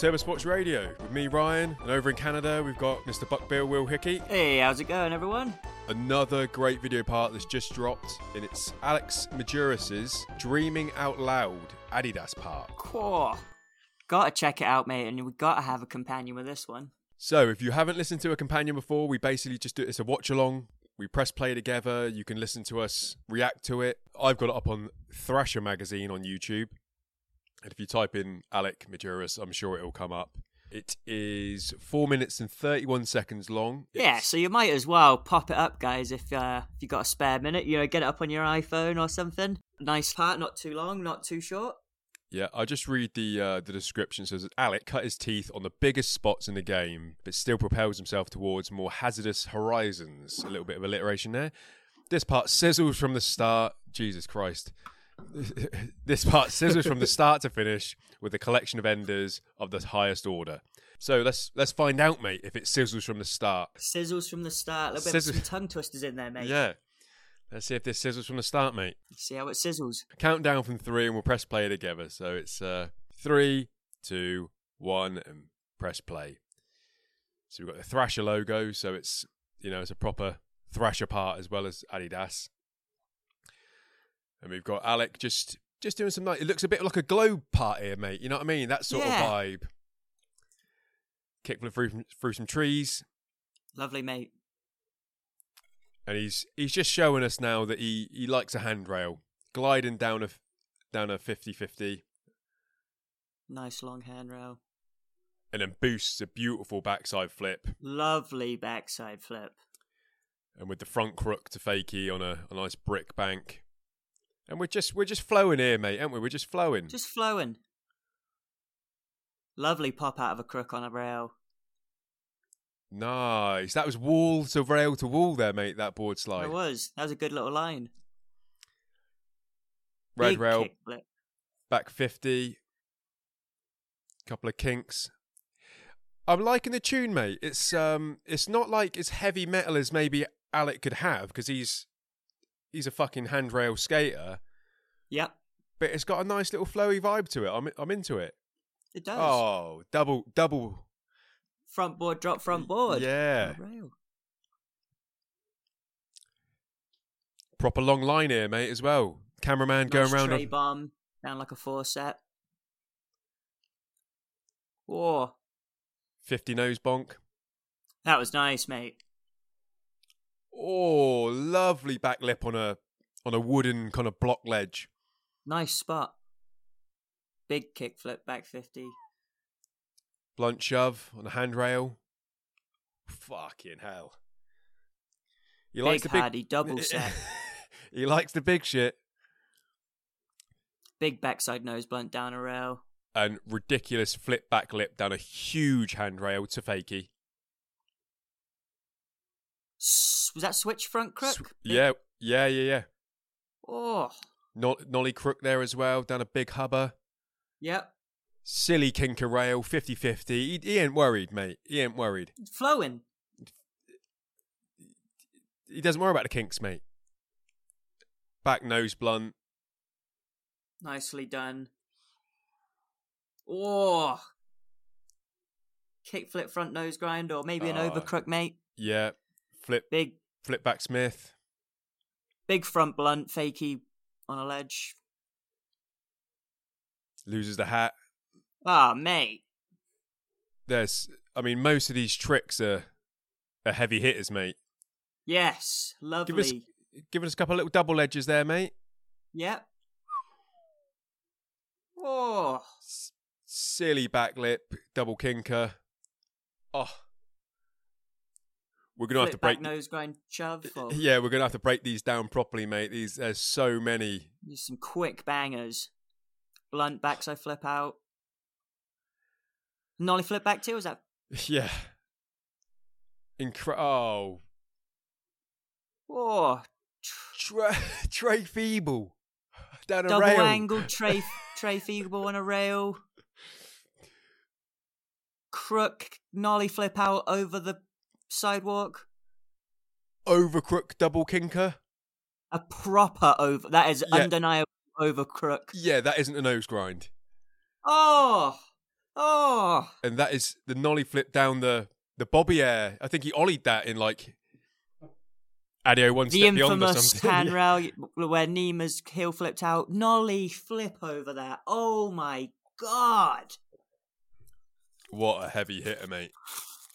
Turbo Sports Radio with me, Ryan, and over in Canada we've got Mr. Buck Bill Will Hickey. Hey, how's it going, everyone? Another great video part that's just dropped, and it's Alex Majerus's Dreaming Out Loud Adidas part. Cool. Gotta check it out, mate, and we gotta have a companion with this one. So, if you haven't listened to a companion before, we basically just do it's a watch along. We press play together. You can listen to us react to it. I've got it up on Thrasher magazine on YouTube. And if you type in Alec Majerus, I'm sure it'll come up. It is four minutes and 31 seconds long. Yeah, so you might as well pop it up, guys, if uh, if you got a spare minute. You know, get it up on your iPhone or something. Nice part, not too long, not too short. Yeah, I just read the uh, the description. It says Alec cut his teeth on the biggest spots in the game, but still propels himself towards more hazardous horizons. A little bit of alliteration there. This part sizzles from the start. Jesus Christ. this part sizzles from the start to finish with a collection of enders of the highest order. So let's let's find out, mate, if it sizzles from the start. Sizzles from the start. A little bit of some tongue twisters in there, mate. Yeah. Let's see if this sizzles from the start, mate. See how it sizzles. count down from three and we'll press play together. So it's uh, three, two, one, and press play. So we've got the Thrasher logo. So it's you know it's a proper Thrasher part as well as Adidas. And we've got Alec just just doing some nice. It looks a bit like a globe part here, mate. You know what I mean? That sort Yeah. of vibe. Kickflip through through some trees, Lovely, mate. and he's he's just showing us now that he he likes a handrail, gliding down a down a 50-50. Nice long handrail. and then boosts a beautiful backside flip, Lovely backside flip. and with the front crook to fakie on a, a nice brick bank. And we're just we're just flowing here, mate, aren't we? We're just flowing. Just flowing. Lovely pop out of a crook on a rail. nice. That was wall to rail to wall there, mate. That board slide. It was. That was a good little line. Red Big rail back fifty. Couple of kinks. I'm liking the tune, mate. It's um, it's not like as heavy metal as maybe Alec could have because he's he's a fucking handrail skater. Yep, But it's got a nice little flowy vibe to it. I'm I'm into it. it does. Oh, double, double. Front board, drop front board. Yeah. On rail. Proper long line here, mate, as well. Cameraman Nice going around. tray on- bomb down like a four set. Whoa, 50 nose bonk. that was nice, mate. Oh, lovely back lip on a on a wooden kind of block ledge. Nice spot. Big kickflip back fifty. Blunt shove on a handrail. Fucking hell. He likes Big the big double set. he likes the big shit Big backside nose blunt down a rail. and ridiculous flip back lip down a huge handrail to fakie. Was that switch front crook? Sw- Yeah, yeah, yeah, yeah. Oh, No- Nollie crook there as well, down a big hubber. yep. Silly kinker rail, 50 50. He, he ain't worried, mate. He ain't worried. Flowing. He doesn't worry about the kinks, mate. Back nose blunt. Nicely done. Oh. Kickflip front nose grind or maybe an ah. Oh. over crook, mate. Yeah. Flip Big flip back Smith. big front blunt, fakey on a ledge. Loses the hat. Ah, mate. There's I mean, most of these tricks are are heavy hitters, mate. Yes. Lovely. Give us giving us a couple of little double edges there, mate. Yep. Oh. S- silly back lip, double kinker. Oh. We're gonna have to break nose grind shove. Or Yeah, we're gonna have to break these down properly, mate. These there's so many. just some quick bangers. Blunt backside flip out. Nollie flip back too, is that Yeah. Incre- oh, Oh Trey, Trey Feeble down a rail. double rail. angle tray tray feeble on a rail. Crook nollie flip out over the sidewalk. over crook double kinker. A proper over that is Yeah. undeniable over crook. Yeah, that isn't a nose grind. Oh Oh, and that is the nollie flip down the the bobby air. I think he ollied that in like Adio one the step beyond or infamous handrail where Nima's heel flipped out. Nollie flip over that. Oh my god. What a heavy hitter, mate!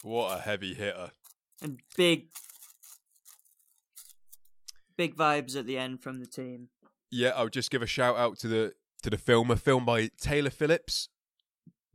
What a heavy hitter. And big, big vibes at the end from the team. Yeah, I'll just give a shout out to the to the film, a film by Taylor Phillips.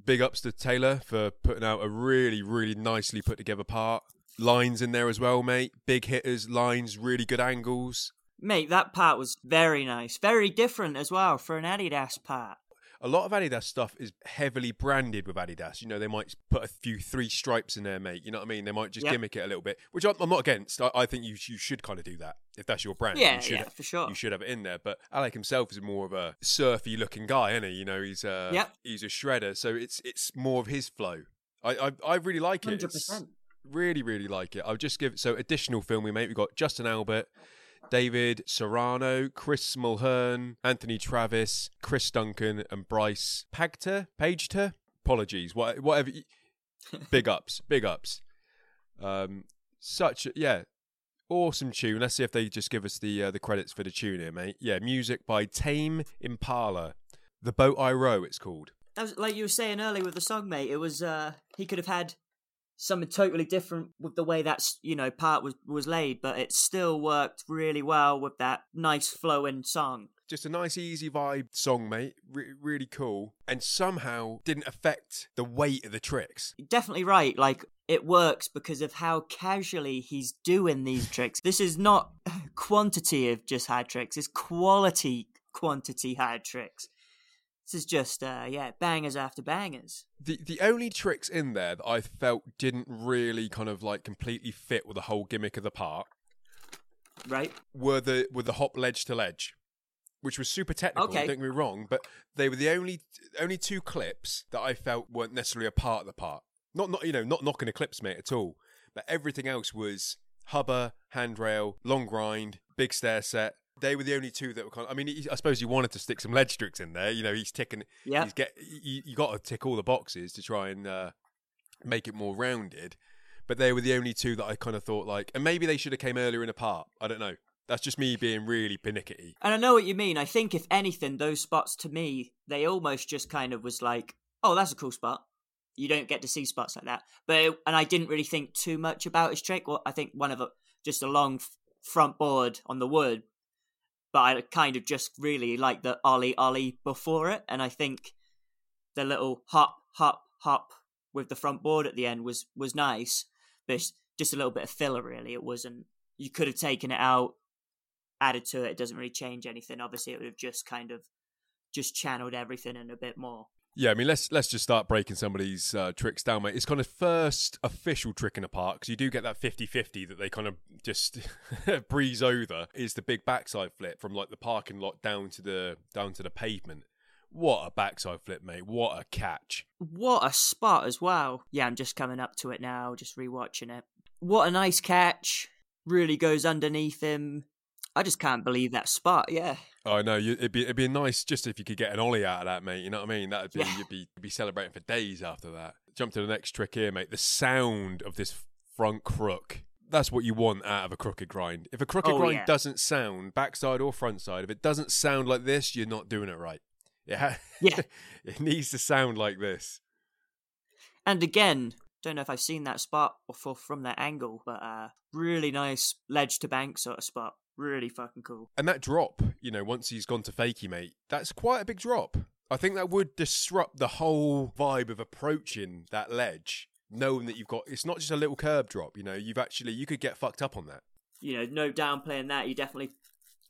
Big ups to Taylor for putting out a really, really nicely put together part. Lines in there as well, mate. Big hitters, lines, really good angles. Mate, that part was very nice. Very different as well for an Adidas part. A lot of Adidas stuff is heavily branded with Adidas. You know, they might put a few three stripes in there, mate. You know what I mean? They might just Yep. gimmick it a little bit, which I'm, I'm not against. I, I think you you should kind of do that if that's your brand. Yeah, you should, yeah, for sure. You should have it in there. But Alec himself is more of a surfy looking guy, isn't he? You know, he's uh, Yep. he's a shredder, so it's it's more of his flow. I I, I really like it. Really, really like it. I'll just give so additional film we mate. We've got Justin Albert, David Serrano, Chris Mulhern, Anthony Travis, Chris Duncan, and Bryce Pagter. Pagter? Apologies. What, whatever. big ups. Big ups. Um, such yeah. Awesome tune. Let's see if they just give us the uh, the credits for the tune here, mate. Yeah, music by Tame Impala. The Boat I Row, it's called. That was like you were saying earlier with the song, mate. It was uh he could have had something totally different with the way that's you know part was was laid, but it still worked really well with that nice flowing song. Just a nice, easy vibe song, mate. Re- really cool. And somehow didn't affect the weight of the tricks. Definitely right. Like it works because of how casually he's doing these tricks. This is not quantity of just hard tricks. It's quality quantity hard tricks. This is just uh yeah bangers after bangers. The the only tricks in there that I felt didn't really kind of like completely fit with the whole gimmick of the park. Right? were the were the hop ledge to ledge, which was super technical. Okay. Don't get me wrong, but they were the only only two clips that I felt weren't necessarily a part of the park. Not not you know not knocking the clips, mate, at all. But everything else was hubber, handrail, long grind, big stair set. They were the only two that were kind. Of, I mean, he, I suppose you wanted to stick some ledge tricks in there. You know, he's ticking. Yeah. He's get. You, you got to tick all the boxes to try and uh, make it more rounded. But they were the only two that I kind of thought like, and maybe they should have came earlier in a part. I don't know. That's just me being really pernickety. And I know what you mean. I think if anything, those spots to me, they almost just kind of was like, oh, that's a cool spot. You don't get to see spots like that. But it- and I didn't really think too much about his trick. Well, I think one of it just a long f- front board on the wood. But I kind of just really like the ollie ollie before it, and I think the little hop hop hop with the front board at the end was was nice. But just a little bit of filler, really. It wasn't. You could have taken it out, added to it. It doesn't really change anything. Obviously, it would have just kind of just channeled everything in a bit more. Yeah, I mean, let's let's just start breaking some of these uh, tricks down, mate. It's kind of first official trick in a park because you do get that 50-50 that they kind of just breeze over. Is the big backside flip from like the parking lot down to the down to the pavement. What a backside flip, mate! What a catch! What a spot as well. Yeah, I'm just coming up to it now, just rewatching it. What a nice catch. Really goes underneath him. I just can't believe that spot. Yeah. I know you, it'd be it'd be nice just if you could get an ollie out of that, mate. You know what I mean? That'd be Yeah. you'd be you'd be celebrating for days after that. Jump to the next trick here, mate. The sound of this front crook. That's what you want out of a crooked grind. If a crooked Oh, grind yeah. doesn't sound backside or front side, if it doesn't sound like this, you're not doing it right. It ha- Yeah. it needs to sound like this. And again, don't know if I've seen that spot before from that angle, but uh really nice ledge to bank sort of spot. Really fucking cool. And that drop, you know, once he's gone to fakie, mate, that's quite a big drop. I think that would disrupt the whole vibe of approaching that ledge, knowing that you've got it's not just a little curb drop, you know, you've actually you could get fucked up on that. You know, no downplaying that. You definitely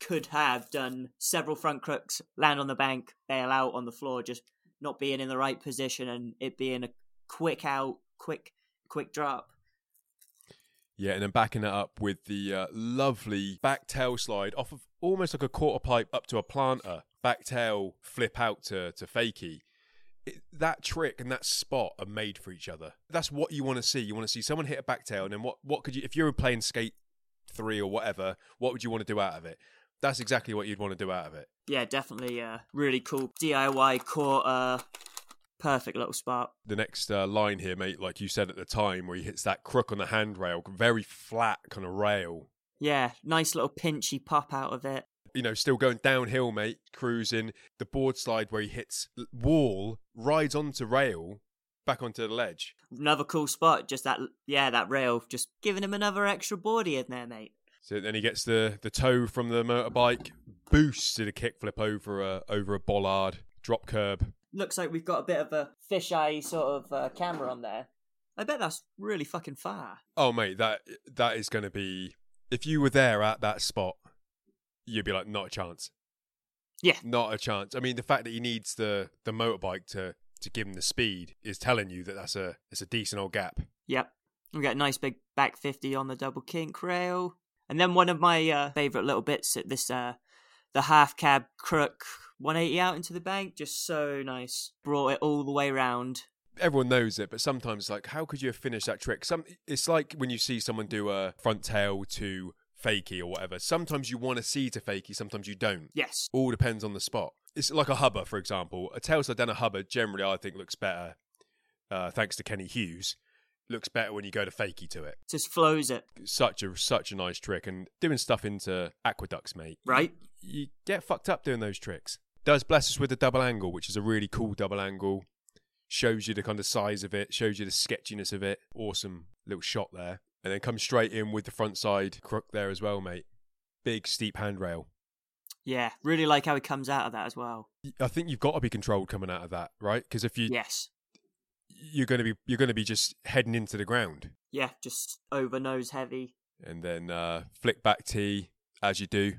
could have done several front crooks, land on the bank, bail out on the floor, just not being in the right position and it being a quick out, quick, quick drop. Yeah, and then backing it up with the uh, lovely back tail slide off of almost like a quarter pipe up to a planter, back tail flip out to, to fakie. It, that trick and that spot are made for each other. That's what you want to see. You want to see someone hit a back tail, and then what, what could you, if you were playing skate three or whatever, what would you want to do out of it? That's exactly what you'd want to do out of it. Yeah, definitely uh, really cool DIY quarter Perfect little spot. The next uh, line here, mate, like you said at the time, where he hits that crook on the handrail, very flat kind of rail. Yeah, nice little pinchy pop out of it. You know, still going downhill, mate, cruising. The board slide where he hits wall, rides onto rail, back onto the ledge. Another cool spot. Just that, yeah, that rail, just giving him another extra boardy in there, mate. So then he gets the, the toe from the motorbike, boosts to a kickflip over a over a bollard, drop curb. Looks like we've got a bit of a fisheye sort of uh, camera on there. I bet that's really fucking far. Oh mate, that that is going to be. If you were there at that spot, you'd be like, not a chance. Yeah, not a chance. I mean, the fact that he needs the the motorbike to to give him the speed is telling you that that's a it's a decent old gap. Yep, we got a nice big back fifty on the double kink rail, and then one of my uh, favorite little bits at this uh, the half cab crook 180 out into the bank, just so nice. Brought it all the way around. Everyone knows it, but sometimes like, how could you have finished that trick? Some it's like when you see someone do a front tail to fakie or whatever. Sometimes you want to see to fakie, sometimes you don't. Yes. All depends on the spot. It's like a hubber, for example. A tailslide down a hubber generally, I think, looks better, uh, thanks to Kenny Hughes. Looks better when you go to fakie to it. Just flows it. Such a such a nice trick, and doing stuff into aqueducts, mate. Right. You, you get fucked up doing those tricks. Does bless us with a double angle, which is a really cool double angle. Shows you the kind of size of it, shows you the sketchiness of it. Awesome little shot there and then comes straight in with the front side crook there as well, mate. Big steep handrail. Yeah, really like how he comes out of that as well. I think you've got to be controlled coming out of that, right? Because if you yes, you're going to be you're going to be just heading into the ground. Yeah, just over nose heavy. And then uh, flick back T as you do,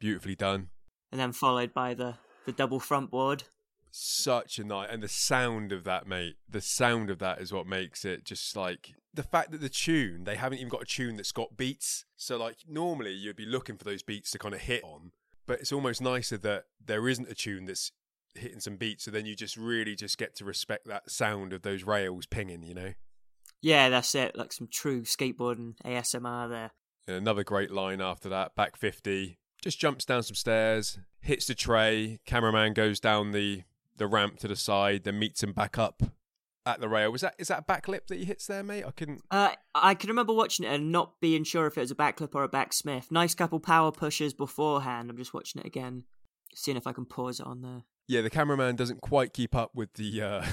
beautifully done. And then followed by the the double front board. Such a night, and the sound of that, mate. The sound of that is what makes it just like the fact that the tune they haven't even got a tune that's got beats. So like normally you'd be looking for those beats to kind of hit on, but it's almost nicer that there isn't a tune that's hitting some beats. So then you just really just get to respect that sound of those rails pinging. You know. Yeah, that's it. Like some true skateboarding ASMR there. And another great line after that, back 50, just jumps down some stairs, hits the tray, cameraman goes down the, the ramp to the side, then meets him back up at the rail. Was that is that a backlip that he hits there, mate? I couldn't. Uh, I can remember watching it and not being sure if it was a backlip or a backsmith. Nice couple power pushes beforehand. I'm just watching it again, seeing if I can pause it on there. Yeah, the cameraman doesn't quite keep up with the, uh,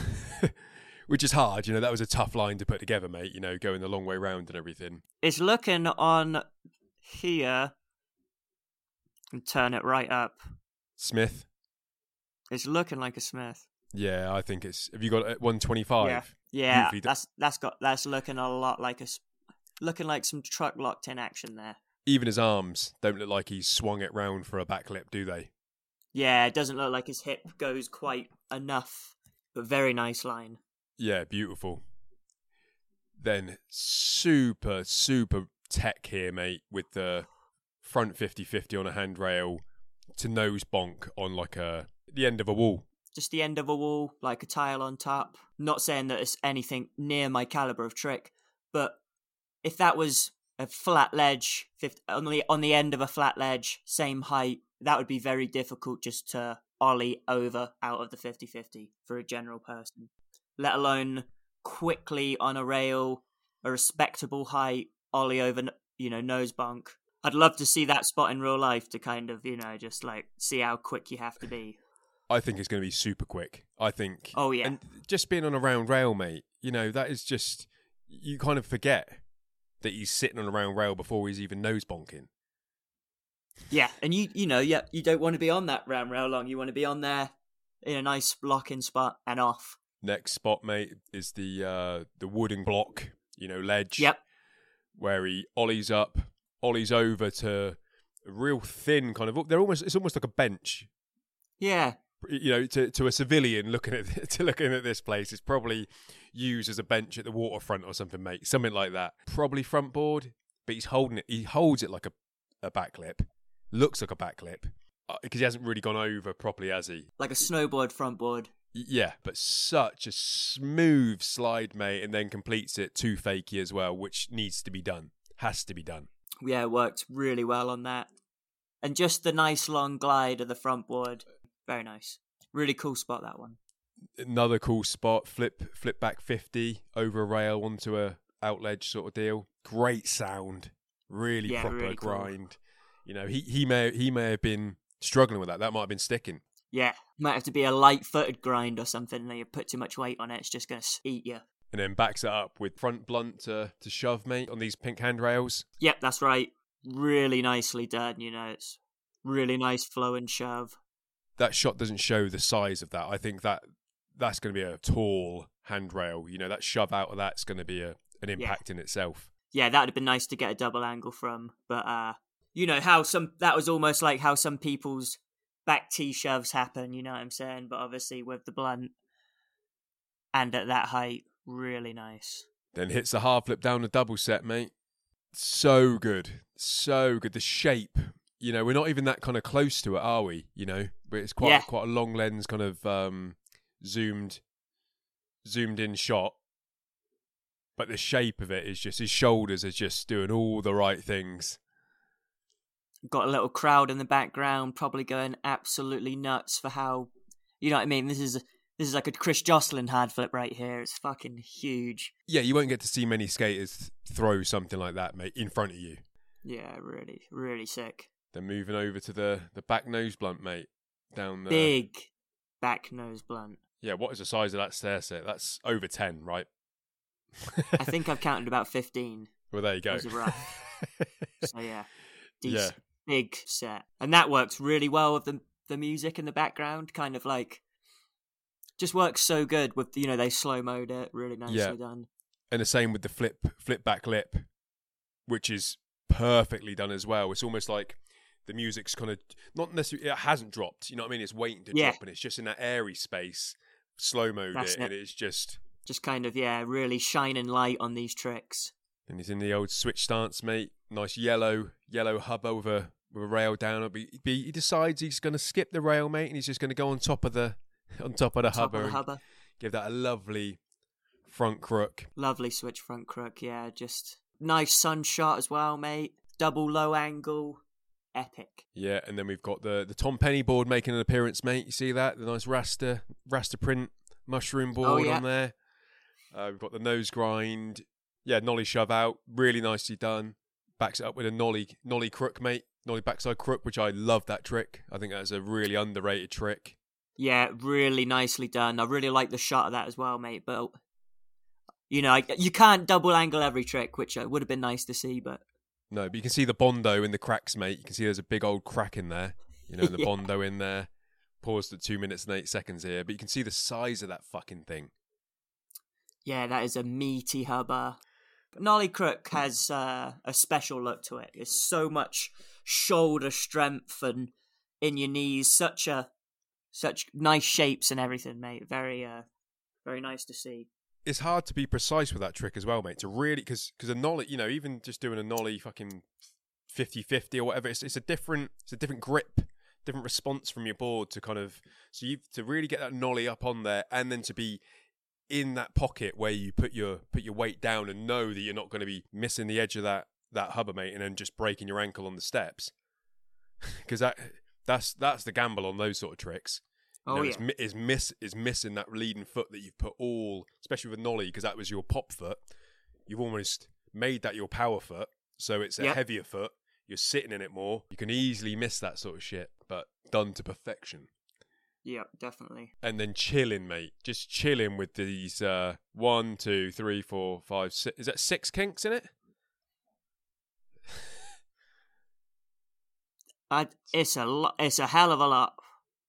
which is hard. You know, that was a tough line to put together, mate. You know, going the long way round and everything. It's looking on here and turn it right up. Smith. It's looking like a Smith. Yeah, I think it's. Have you got it 125? Yeah, yeah. That's that's got that's looking a lot like a looking like some truck locked in action there. Even his arms don't look like he's swung it round for a backlip, do they? Yeah, it doesn't look like his hip goes quite enough, but very nice line. Yeah, beautiful. Then super super tech here, mate, with the front 50-50 on a handrail to nose bonk on like a the end of a wall just the end of a wall, like a tile on top. Not saying that it's anything near my caliber of trick, but if that was a flat ledge on the on the end of a flat ledge, same height, that would be very difficult just to ollie over out of the 50-50 for a general person. Let alone quickly on a rail, a respectable height, ollie over, you know, nose bunk. I'd love to see that spot in real life to kind of, you know, just like see how quick you have to be. I think it's going to be super quick. I think. Oh yeah. And just being on a round rail, mate. You know that is just you kind of forget that he's sitting on a round rail before he's even nose bonking. Yeah, and you you know yeah you don't want to be on that round rail long. You want to be on there in a nice locking spot and off. Next spot, mate, is the uh the wooden block. You know, ledge. Yep. Where he ollies up, ollies over to real thin kind of. They're almost. It's almost like a bench. Yeah, you know, to, to a civilian looking at to looking at this place, it's probably used as a bench at the waterfront or something, mate. Something like that. Probably front board, but he's holding it. He holds it like a a backlip. Looks like a backlip because uh, he hasn't really gone over properly, has he? Like a snowboard front board. Yeah, but such a smooth slide, mate, and then completes it too fakey as well, which needs to be done. Has to be done. Yeah, worked really well on that. And just the nice long glide of the front board very nice. Really cool spot that one. Another cool spot, flip flip back 50 over a rail onto a outledge sort of deal. Great sound. Really Yeah, proper really cool. grind. You know, he, he may he may have been struggling with that. That might have been sticking. Yeah, might have to be a light-footed grind or something. And then you put too much weight on it, it's just gonna eat you. And then backs it up with front blunt to, to shove, mate, on these pink handrails. Yep, that's right. Really nicely done. You know, it's really nice flow and shove. That shot doesn't show the size of that. I think that that's going to be a tall handrail. You know, that shove out of that's going to be a, an impact in itself. Yeah, that would have been nice to get a double angle from, but uh, you know how some that was almost like how some people's back T shoves happen. You know what I'm saying? But obviously with the blunt and at that height, really nice. Then hits the half flip down the double set, mate. So good. So good. The shape, you know, we're not even that kind of close to it, are we? You know, but it's quite Yeah. quite a long lens kind of um zoomed zoomed in shot. But the shape of it is just his shoulders are just doing all the right things. Got a little crowd in the background, probably going absolutely nuts for how, you know what I mean. This is this is like a Chris Joslin hard flip right here. It's fucking huge. Yeah, you won't get to see many skaters throw something like that, mate, in front of you. Yeah, really, really sick. Then moving over to the the back nose blunt, mate, down the Big back nose blunt. Yeah, what is the size of that stair set? That's over ten, right? I think I've counted about fifteen. well, there you go. So yeah, Yeah. big set, and that works really well with the the music in the background. Kind of like, just works so good with you know they slow mode it really nicely Yeah. done. and the same with the flip flip back lip, which is perfectly done as well. It's almost like the music's kind of not necessarily it hasn't dropped. You know what I mean? It's waiting to Yeah. drop, and it's just in that airy space. Slow mode it, it. and it's just. Just kind of yeah, really shining light on these tricks. And he's in the old switch stance, mate. Nice yellow yellow hubba with a with a rail down. He, he decides he's going to skip the rail, mate, and he's just going to go on top of the on top of the Top hubba of the hubba, give that a lovely front crook. lovely switch front crook. Yeah, just nice sun shot as well, mate. Double low angle, epic. Yeah, and then we've got the the Tom Penny board making an appearance, mate. You see that? The nice raster raster print mushroom board Oh, yeah. on there. Uh, we've got the nose grind. Yeah, nollie shove out, really nicely done. Backs it up with a nollie nollie crook, mate. Nollie backside crook, which I love that trick. I think that's a really underrated trick. Yeah, really nicely done. I really like the shot of that as well, mate. But you know, I, you can't double angle every trick, which uh, would have been nice to see. But No, but you can see the bondo in the cracks, mate. You can see there's a big old crack in there. You know, the Yeah. bondo in there. Paused at two minutes and eight seconds here, but you can see the size of that fucking thing. yeah, that is a meaty hubba. Nollie Crook has uh, a special look to it. It's so much shoulder strength and in your knees, such a such nice shapes and everything, mate. Very uh, very nice to see. it's hard to be precise with that trick as well, mate. To really, because because a nollie, you know, even just doing a nollie fucking 50-50 or whatever, it's, it's a different it's a different grip, different response from your board to kind of so you to really get that nollie up on there and then to be in that pocket where you put your put your weight down and know that you're not going to be missing the edge of that that hubba, mate, and then just breaking your ankle on the steps. Because that that's that's the gamble on those sort of tricks. Oh yeah, it's, is miss is missing that leading foot that you've put all, especially with nollie, because that was your pop foot. You've almost made that your power foot, so it's a Yep. heavier foot. You're sitting in it more. You can easily miss that sort of shit, but done to perfection. yeah, definitely. And then chilling, mate. Just chilling with these uh, one, two, three, four, five, six. Is that six kinks in it? I, it's a lot. It's a hell of a lot.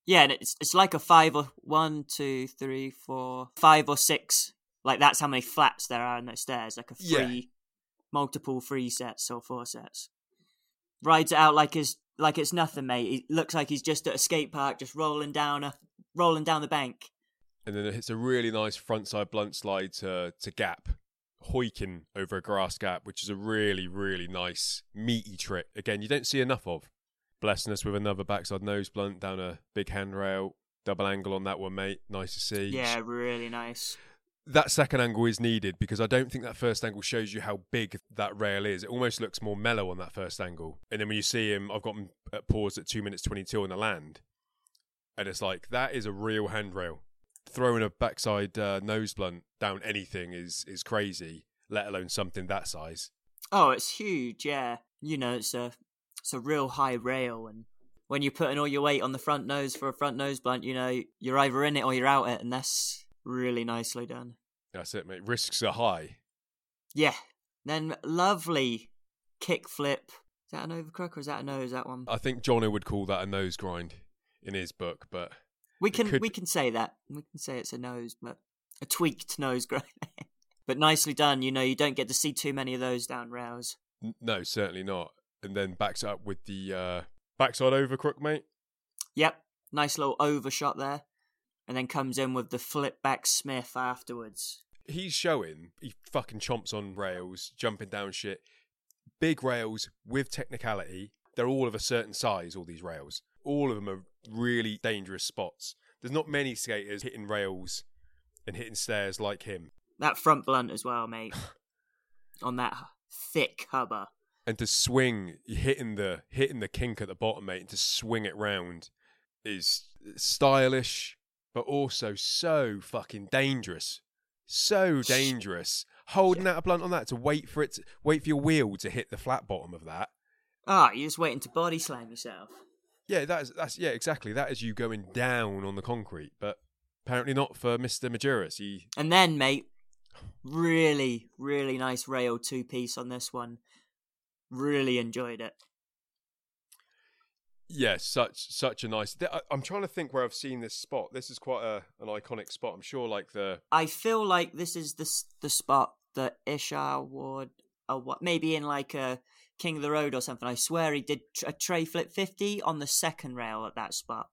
Yeah, and it's it's like a five or one, two, three, four, five or six. Like that's how many flats there are in those stairs. Like a Yeah. three, multiple three sets or four sets. Rides it out like it's like it's nothing, mate. He looks like he's just at a skate park, just rolling down a rolling down the bank. and then it hits a really nice frontside blunt slide to to gap, hoiking over a grass gap, which is a really really nice meaty trick. Again, you don't see enough of. Blessing us with another backside nose blunt down a big handrail, double angle on that one, mate. Nice to see. Yeah, really nice. That second angle is needed because I don't think that first angle shows you how big that rail is. It almost looks more mellow on that first angle. And then when you see him, I've got him at pause at two minutes twenty two on the land, and it's like that is a real handrail. throwing a backside uh, nose blunt down anything is is crazy. Let alone something that size. Oh, it's huge. Yeah, you know, it's a it's a real high rail, and when you're putting all your weight on the front nose for a front nose blunt, you know, you're either in it or you're out it, and that's really nicely done. That's it, mate. Risks are high. Yeah. Then lovely kick flip. Is that an overcrook or is that a nose? That one. I think Jono would call that a nose grind in his book, but We can could- we can say that. We can say it's a nose, but a tweaked nose grind. but nicely done. You know, you don't get to see too many of those down rails. no, certainly not. And then backs up with the uh, backside overcrook, mate. Yep, nice little overshot there, and then comes in with the flip back Smith afterwards. He's showing he fucking chomps on rails, jumping down shit. Big rails with technicality. They're all of a certain size, all these rails. All of them are really dangerous spots. There's not many skaters hitting rails and hitting stairs like him. That front blunt as well, mate. On that thick hubber. And to swing hitting the hitting the kink at the bottom mate and to swing it round is stylish but also so fucking dangerous. So dangerous. Holding out a blunt on that to wait for it to, wait for your wheel to hit the flat bottom of that. Ah, you're just waiting to body slam yourself. yeah that's that's yeah exactly. That is you going down on the concrete but apparently not for mr Majerus he And then, mate, really, really nice rail two piece on this one. Really enjoyed it. yeah such such a nice I- i'm trying to think where i've seen this spot this is quite a an iconic spot i'm sure like the I feel like this is the the spot that Ishod would, uh, what maybe in like a King of the Road or something. I swear he did tr- a tray flip fifty on the second rail at that spot.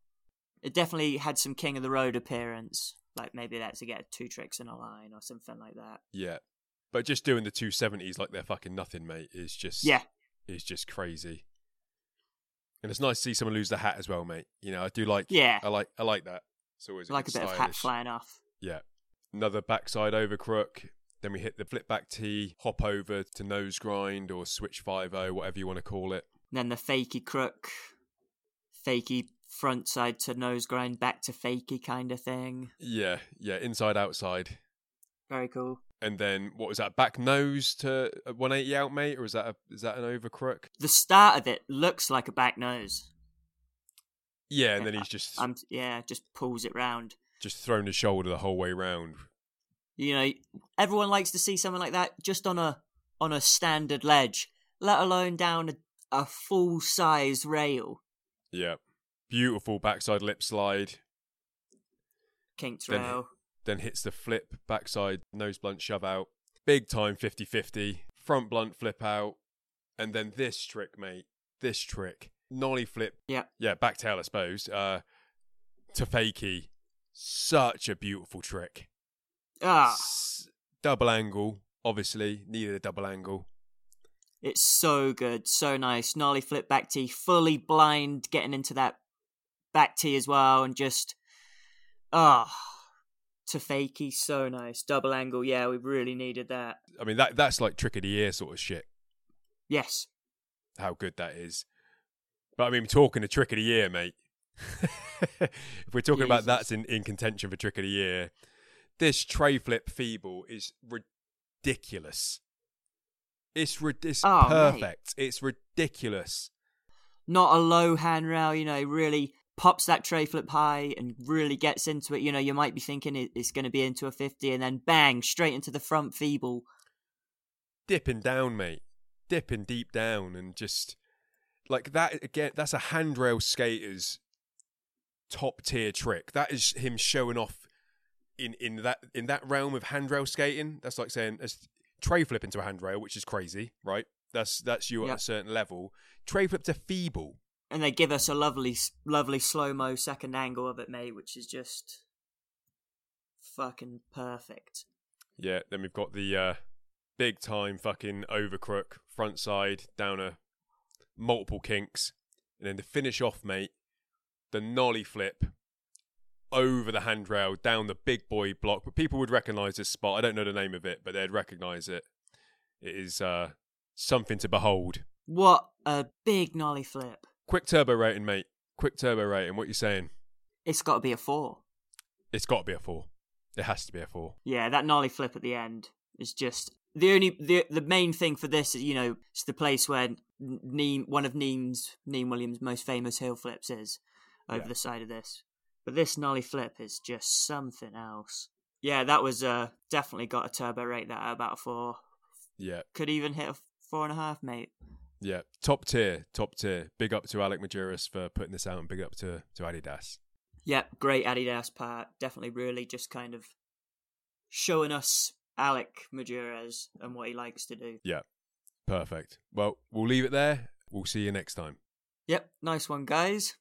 It definitely had some King of the Road appearance. Like maybe that's to get two tricks in a line or something like that. Yeah. But just doing the 270s like they're fucking nothing, mate, is just Yeah, is just crazy. And it's nice to see someone lose the hat as well, mate. You know, I do like yeah, I like I like that. It's always a like a bit of hat flying off. Yeah. Another backside over crook. Then we hit the flip back T, hop over to nose grind or switch 5 whatever you want to call it. Then the fakey crook, fakey front side to nose grind, back to fakey kind of thing. Yeah, yeah, inside outside. Very cool. And then what was that? Back nose to uh, a 180 out, mate, or is that a, is that an over crook? The start of it looks like a back nose. Yeah, and Yeah, then he's just I'm yeah, just pulls it round. just thrown his shoulder the whole way round. You know, everyone likes to see something like that just on a on a standard ledge, let alone down a, a full size rail. Yeah. Beautiful backside lip slide. Kinked Then- rail. Then hits the flip backside nose blunt shove out. Big time 50 50. Front blunt flip out. And then this trick, mate. This trick. Nollie flip. Yeah. Yeah, back tail, I suppose. Uh, to fakie. Such a beautiful trick. Ah, S- double angle. Obviously, needed a double angle. it's so good, so nice. Gnarly flip back tee, fully blind, getting into that back tee as well, and just ah, to fakey, so nice. Double angle, yeah, we really needed that. I mean, that that's like trick of the year sort of shit. Yes, how good that is. But I mean, talking a trick of the year, mate. if we're talking about that's in, in contention for trick of the year, this tray flip feeble is ridiculous. It's, ri- it's Oh, mate. perfect. It's ridiculous. not a low handrail, you know, really pops that tray flip high and really gets into it. You know, you might be thinking it's going to be into a 50 and then bang, straight into the front feeble. Dipping down, mate. Dipping deep down and just like that again. That's a handrail skater's top tier trick. That is him showing off in in that in that realm of handrail skating. That's like saying a tray flip into a handrail, which is crazy, right? That's that's you Yeah. at a certain level. Tray flip to feeble. And they give us a lovely, lovely slow mo second angle of it, mate, which is just fucking perfect. Yeah. Then we've got the uh, big time fucking overcrook front side down a multiple kinks, and then to finish off, mate, the nollie flip over the handrail down the big boy block. But people would recognise this spot. I don't know the name of it, but they'd recognise it. It is uh, something to behold. What a big nollie flip. Quick turbo rating, mate. Quick turbo rating. What you saying? It's got to be a four. It's got to be a four. It has to be a four. Yeah, that nollie flip at the end is just the only the the main thing for this is you know it's the place where Neen one of Neen's Neen Williams' most famous hill flips is over Yeah. the side of this. But this nollie flip is just something else. Yeah, that was uh definitely got a turbo rate that at about a four. Yeah, Could even hit a four and a half, mate. Yeah. Top tier, top tier. Big up to Alec Majerus for putting this out, and big up to to Adidas. Yep, great Adidas part. Definitely really just kind of showing us Alec Maduras and what he likes to do. Yeah, perfect. Well, we'll leave it there. We'll see you next time. Yep, nice one, guys.